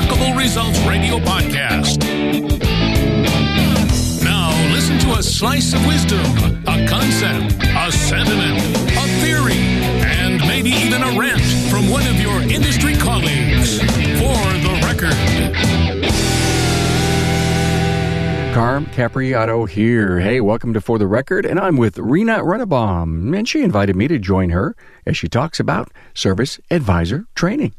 Remarkable Results Radio podcast. Now, listen to a slice of wisdom, a concept, a sentiment, a theory, and maybe even a rant from one of your industry colleagues. For the record. Carm Capriotto here. Hey, welcome to For the Record, and I'm with Rena Rennebaum, and she invited me to join her as she talks about service advisor training.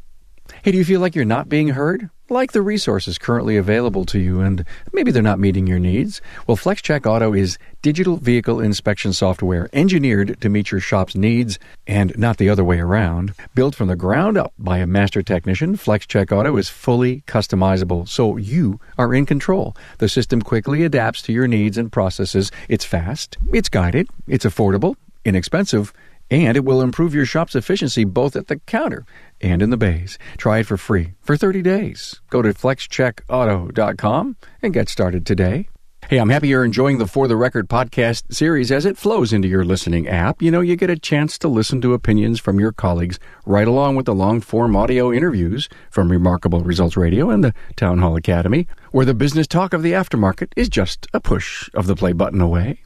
Hey, do you feel like you're not being heard? Like the resources currently available to you, and maybe they're not meeting your needs? Well, FlexCheck Auto is digital vehicle inspection software engineered to meet your shop's needs and not the other way around. Built from the ground up by a master technician, FlexCheck Auto is fully customizable, so you are in control. The system quickly adapts to your needs and processes. It's fast, it's guided, it's affordable, inexpensive, and it will improve your shop's efficiency both at the counter and in the bays. Try it for free for 30 days. Go to flexcheckauto.com and get started today. Hey, I'm happy you're enjoying the For the Record podcast series as it flows into your listening app. You know, you get a chance to listen to opinions from your colleagues right along with the long form audio interviews from Remarkable Results Radio and the Town Hall Academy, where the business talk of the aftermarket is just a push of the play button away.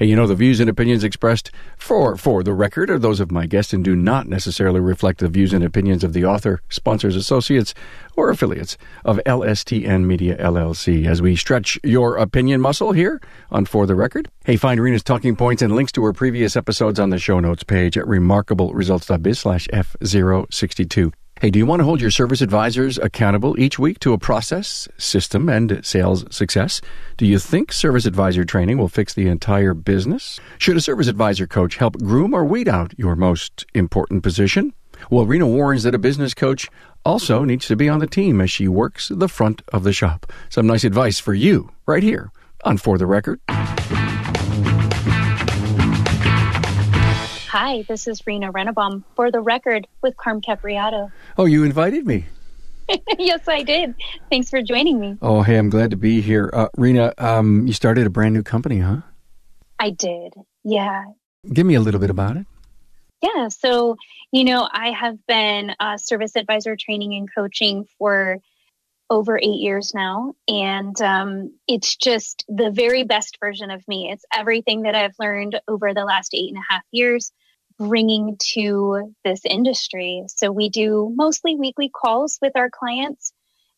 And you know, the views and opinions expressed for for the record are those of my guest and do not necessarily reflect the views and opinions of the author, sponsors, associates, or affiliates of LSTN Media LLC. As we stretch your opinion muscle here on For the Record, hey, find Rena's talking points and links to her previous episodes on the show notes page at remarkableresults.biz slash F062. Hey, do you want to hold your service advisors accountable each week to a process, system, and sales success? Do you think service advisor training will fix the entire business? Should a service advisor coach help groom or weed out your most important position? Well, Rena warns that a business coach also needs to be on the team as she works the front of the shop. Some nice advice for you right here on For the Record. Hi, this is Rena Rennebaum for the record with Carm Capriotto. Oh, you invited me. yes, I did. Thanks for joining me. Oh, hey, I'm glad to be here. Uh, Rena, um, you started a brand new company, huh? I did. Yeah. Give me a little bit about it. Yeah. So, you know, I have been a service advisor training and coaching for over eight years now. And um, it's just the very best version of me. It's everything that I've learned over the last eight and a half years bringing to this industry. So we do mostly weekly calls with our clients.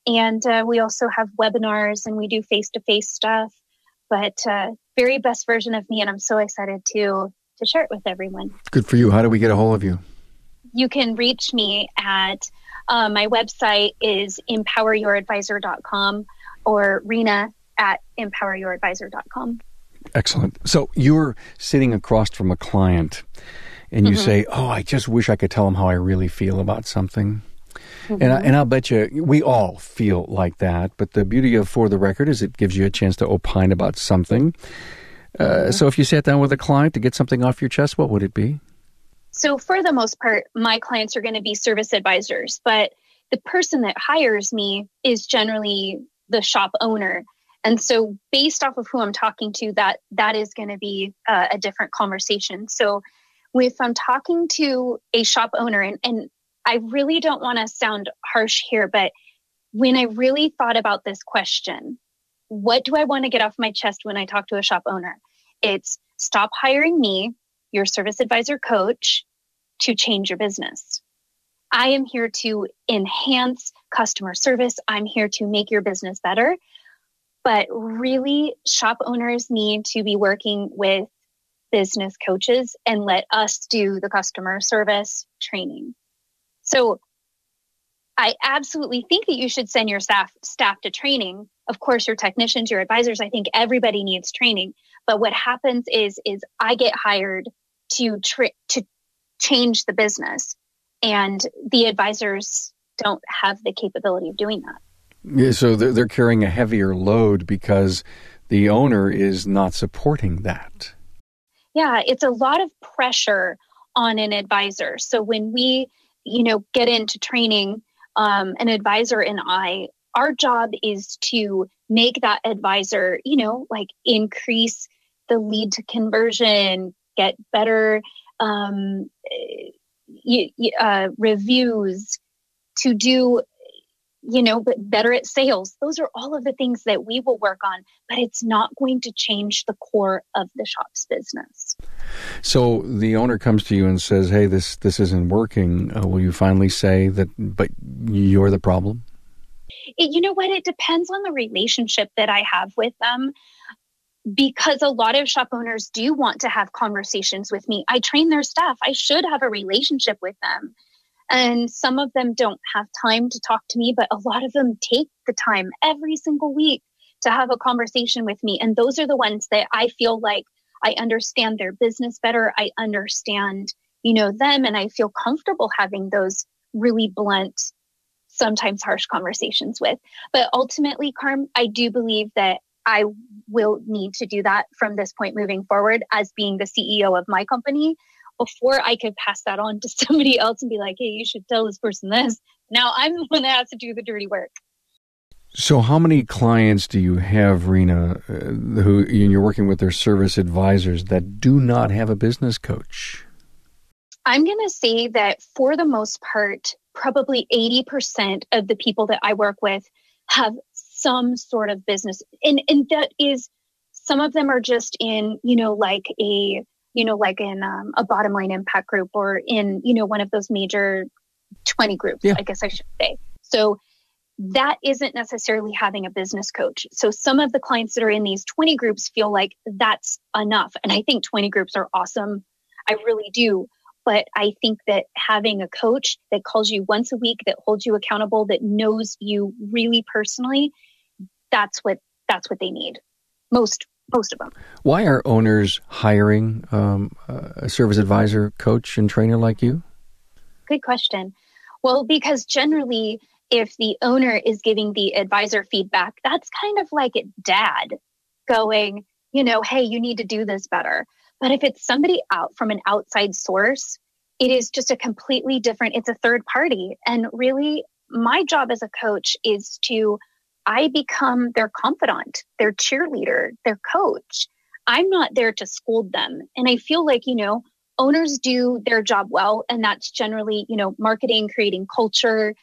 And uh, we also have webinars and we do face to face stuff. But uh, very best version of me. And I'm so excited to to share it with everyone. Good for you. How do we get a hold of you? You can reach me at uh, my website is empoweryouradvisor.com or Rena at empoweryouradvisor.com. Excellent. So you're sitting across from a client and you mm-hmm. say, Oh, I just wish I could tell them how I really feel about something. Mm-hmm. And, I, and I'll bet you we all feel like that. But the beauty of For the Record is it gives you a chance to opine about something. Uh, mm-hmm. So if you sat down with a client to get something off your chest, what would it be? So, for the most part, my clients are going to be service advisors, but the person that hires me is generally the shop owner. And so, based off of who I'm talking to, that that is going to be uh, a different conversation. So, if I'm talking to a shop owner, and, and I really don't want to sound harsh here, but when I really thought about this question, what do I want to get off my chest when I talk to a shop owner? It's stop hiring me your service advisor coach to change your business. I am here to enhance customer service. I'm here to make your business better. But really, shop owners need to be working with business coaches and let us do the customer service training. So I absolutely think that you should send your staff staff to training. Of course, your technicians, your advisors, I think everybody needs training. But what happens is is I get hired to tri- to change the business. And the advisors don't have the capability of doing that. Yeah, so they're, they're carrying a heavier load because the owner is not supporting that. Yeah it's a lot of pressure on an advisor. So when we you know get into training um, an advisor and i our job is to make that advisor you know like increase the lead to conversion get better um, uh, reviews, to do you know, but better at sales. Those are all of the things that we will work on, but it's not going to change the core of the shop's business. So the owner comes to you and says, "Hey, this this isn't working." Uh, will you finally say that, but you're the problem? It, you know what? It depends on the relationship that I have with them. Because a lot of shop owners do want to have conversations with me. I train their staff. I should have a relationship with them. And some of them don't have time to talk to me, but a lot of them take the time every single week to have a conversation with me. And those are the ones that I feel like I understand their business better. I understand, you know, them and I feel comfortable having those really blunt, sometimes harsh conversations with. But ultimately, Carm, I do believe that I will need to do that from this point moving forward as being the CEO of my company before I could pass that on to somebody else and be like, hey, you should tell this person this. Now I'm the one that has to do the dirty work. So, how many clients do you have, Rena, uh, who you're working with their service advisors that do not have a business coach? I'm going to say that for the most part, probably 80% of the people that I work with have some sort of business. And, and that is, some of them are just in, you know, like a, you know, like in um, a bottom line impact group or in, you know, one of those major 20 groups, yeah. I guess I should say. So that isn't necessarily having a business coach. So some of the clients that are in these 20 groups feel like that's enough. And I think 20 groups are awesome. I really do. But I think that having a coach that calls you once a week, that holds you accountable, that knows you really personally, that's what that's what they need. Most most of them. Why are owners hiring um, a service advisor, coach, and trainer like you? Good question. Well, because generally if the owner is giving the advisor feedback, that's kind of like dad going, you know, hey, you need to do this better. But if it's somebody out from an outside source, it is just a completely different, it's a third party. And really, my job as a coach is to, I become their confidant, their cheerleader, their coach. I'm not there to scold them. And I feel like, you know, owners do their job well. And that's generally, you know, marketing, creating culture,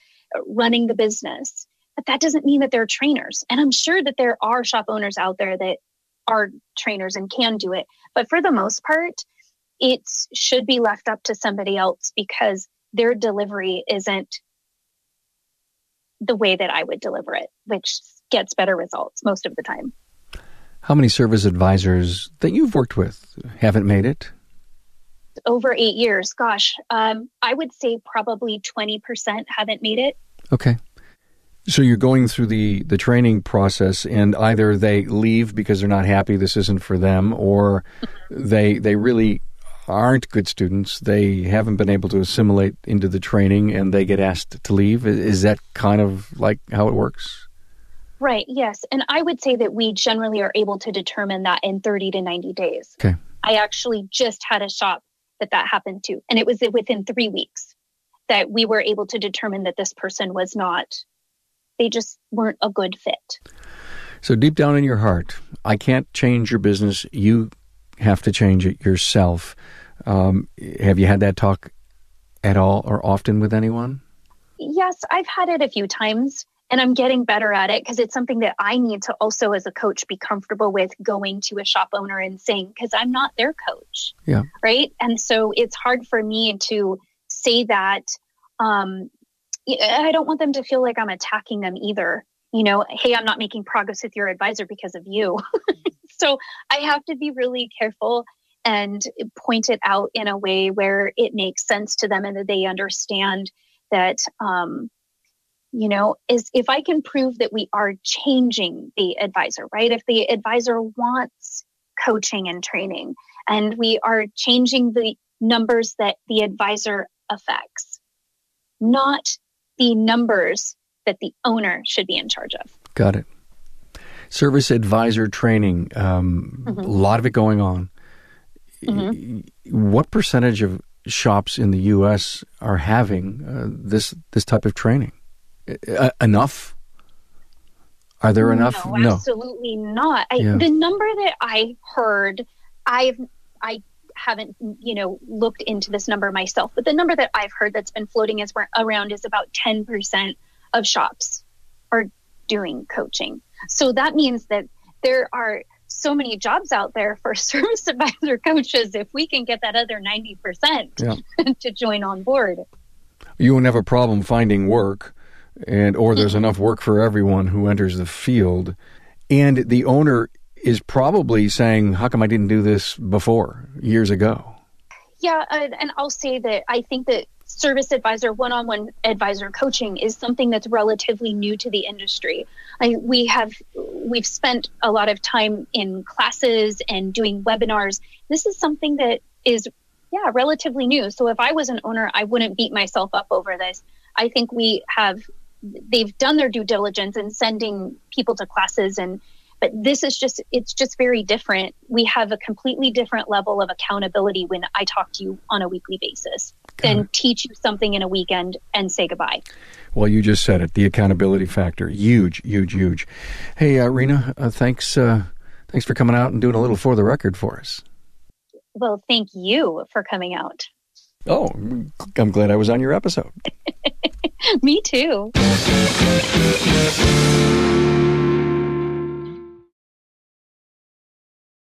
running the business. But that doesn't mean that they're trainers. And I'm sure that there are shop owners out there that are trainers and can do it. But for the most part, it should be left up to somebody else because their delivery isn't the way that I would deliver it, which gets better results most of the time. How many service advisors that you've worked with haven't made it? over eight years, gosh, um, I would say probably 20% haven't made it. Okay. So you're going through the, the training process, and either they leave because they're not happy, this isn't for them, or mm-hmm. they they really aren't good students. They haven't been able to assimilate into the training, and they get asked to leave. Is that kind of like how it works? Right. Yes, and I would say that we generally are able to determine that in 30 to 90 days. Okay. I actually just had a shop that that happened to. And it was within three weeks that we were able to determine that this person was not, they just weren't a good fit. So, deep down in your heart, I can't change your business. You have to change it yourself. Um, have you had that talk at all or often with anyone? Yes, I've had it a few times and I'm getting better at it because it's something that I need to also, as a coach, be comfortable with going to a shop owner and saying, because I'm not their coach. Yeah. Right. And so it's hard for me to say that. Um, I don't want them to feel like I'm attacking them either. You know, hey, I'm not making progress with your advisor because of you. so I have to be really careful and point it out in a way where it makes sense to them and that they understand that um, you know, is if I can prove that we are changing the advisor, right? If the advisor wants coaching and training and we are changing the numbers that the advisor affects, not the numbers that the owner should be in charge of. Got it. Service advisor training, um, mm-hmm. a lot of it going on. Mm-hmm. What percentage of shops in the U.S. are having uh, this this type of training? uh, enough? Are there enough? No, no. absolutely not. I, yeah. The number that I heard, I've I haven't you know looked into this number myself, but the number that I've heard that's been floating as around is about ten percent of shops are doing coaching. So that means that there are so many jobs out there for service advisor coaches if we can get that other 90% yeah. to join on board. You won't have a problem finding work and or there's mm-hmm. enough work for everyone who enters the field and the owner is probably saying how come I didn't do this before years ago. Yeah, uh, and I'll say that I think that service advisor, one on one advisor coaching is something that's relatively new to the industry. I, we have, we've spent a lot of time in classes and doing webinars. This is something that is, yeah, relatively new. So if I was an owner, I wouldn't beat myself up over this. I think we have, they've done their due diligence in sending people to classes and but this is just it's just very different. We have a completely different level of accountability when i talk to you on a weekly basis than teach you something in a weekend and say goodbye. Well you just said it the accountability factor huge huge huge. Hey uh, rena uh, thanks uh, thanks for coming out and doing a little for the record for us. Well thank you for coming out. Oh i'm glad i was on your episode. Me too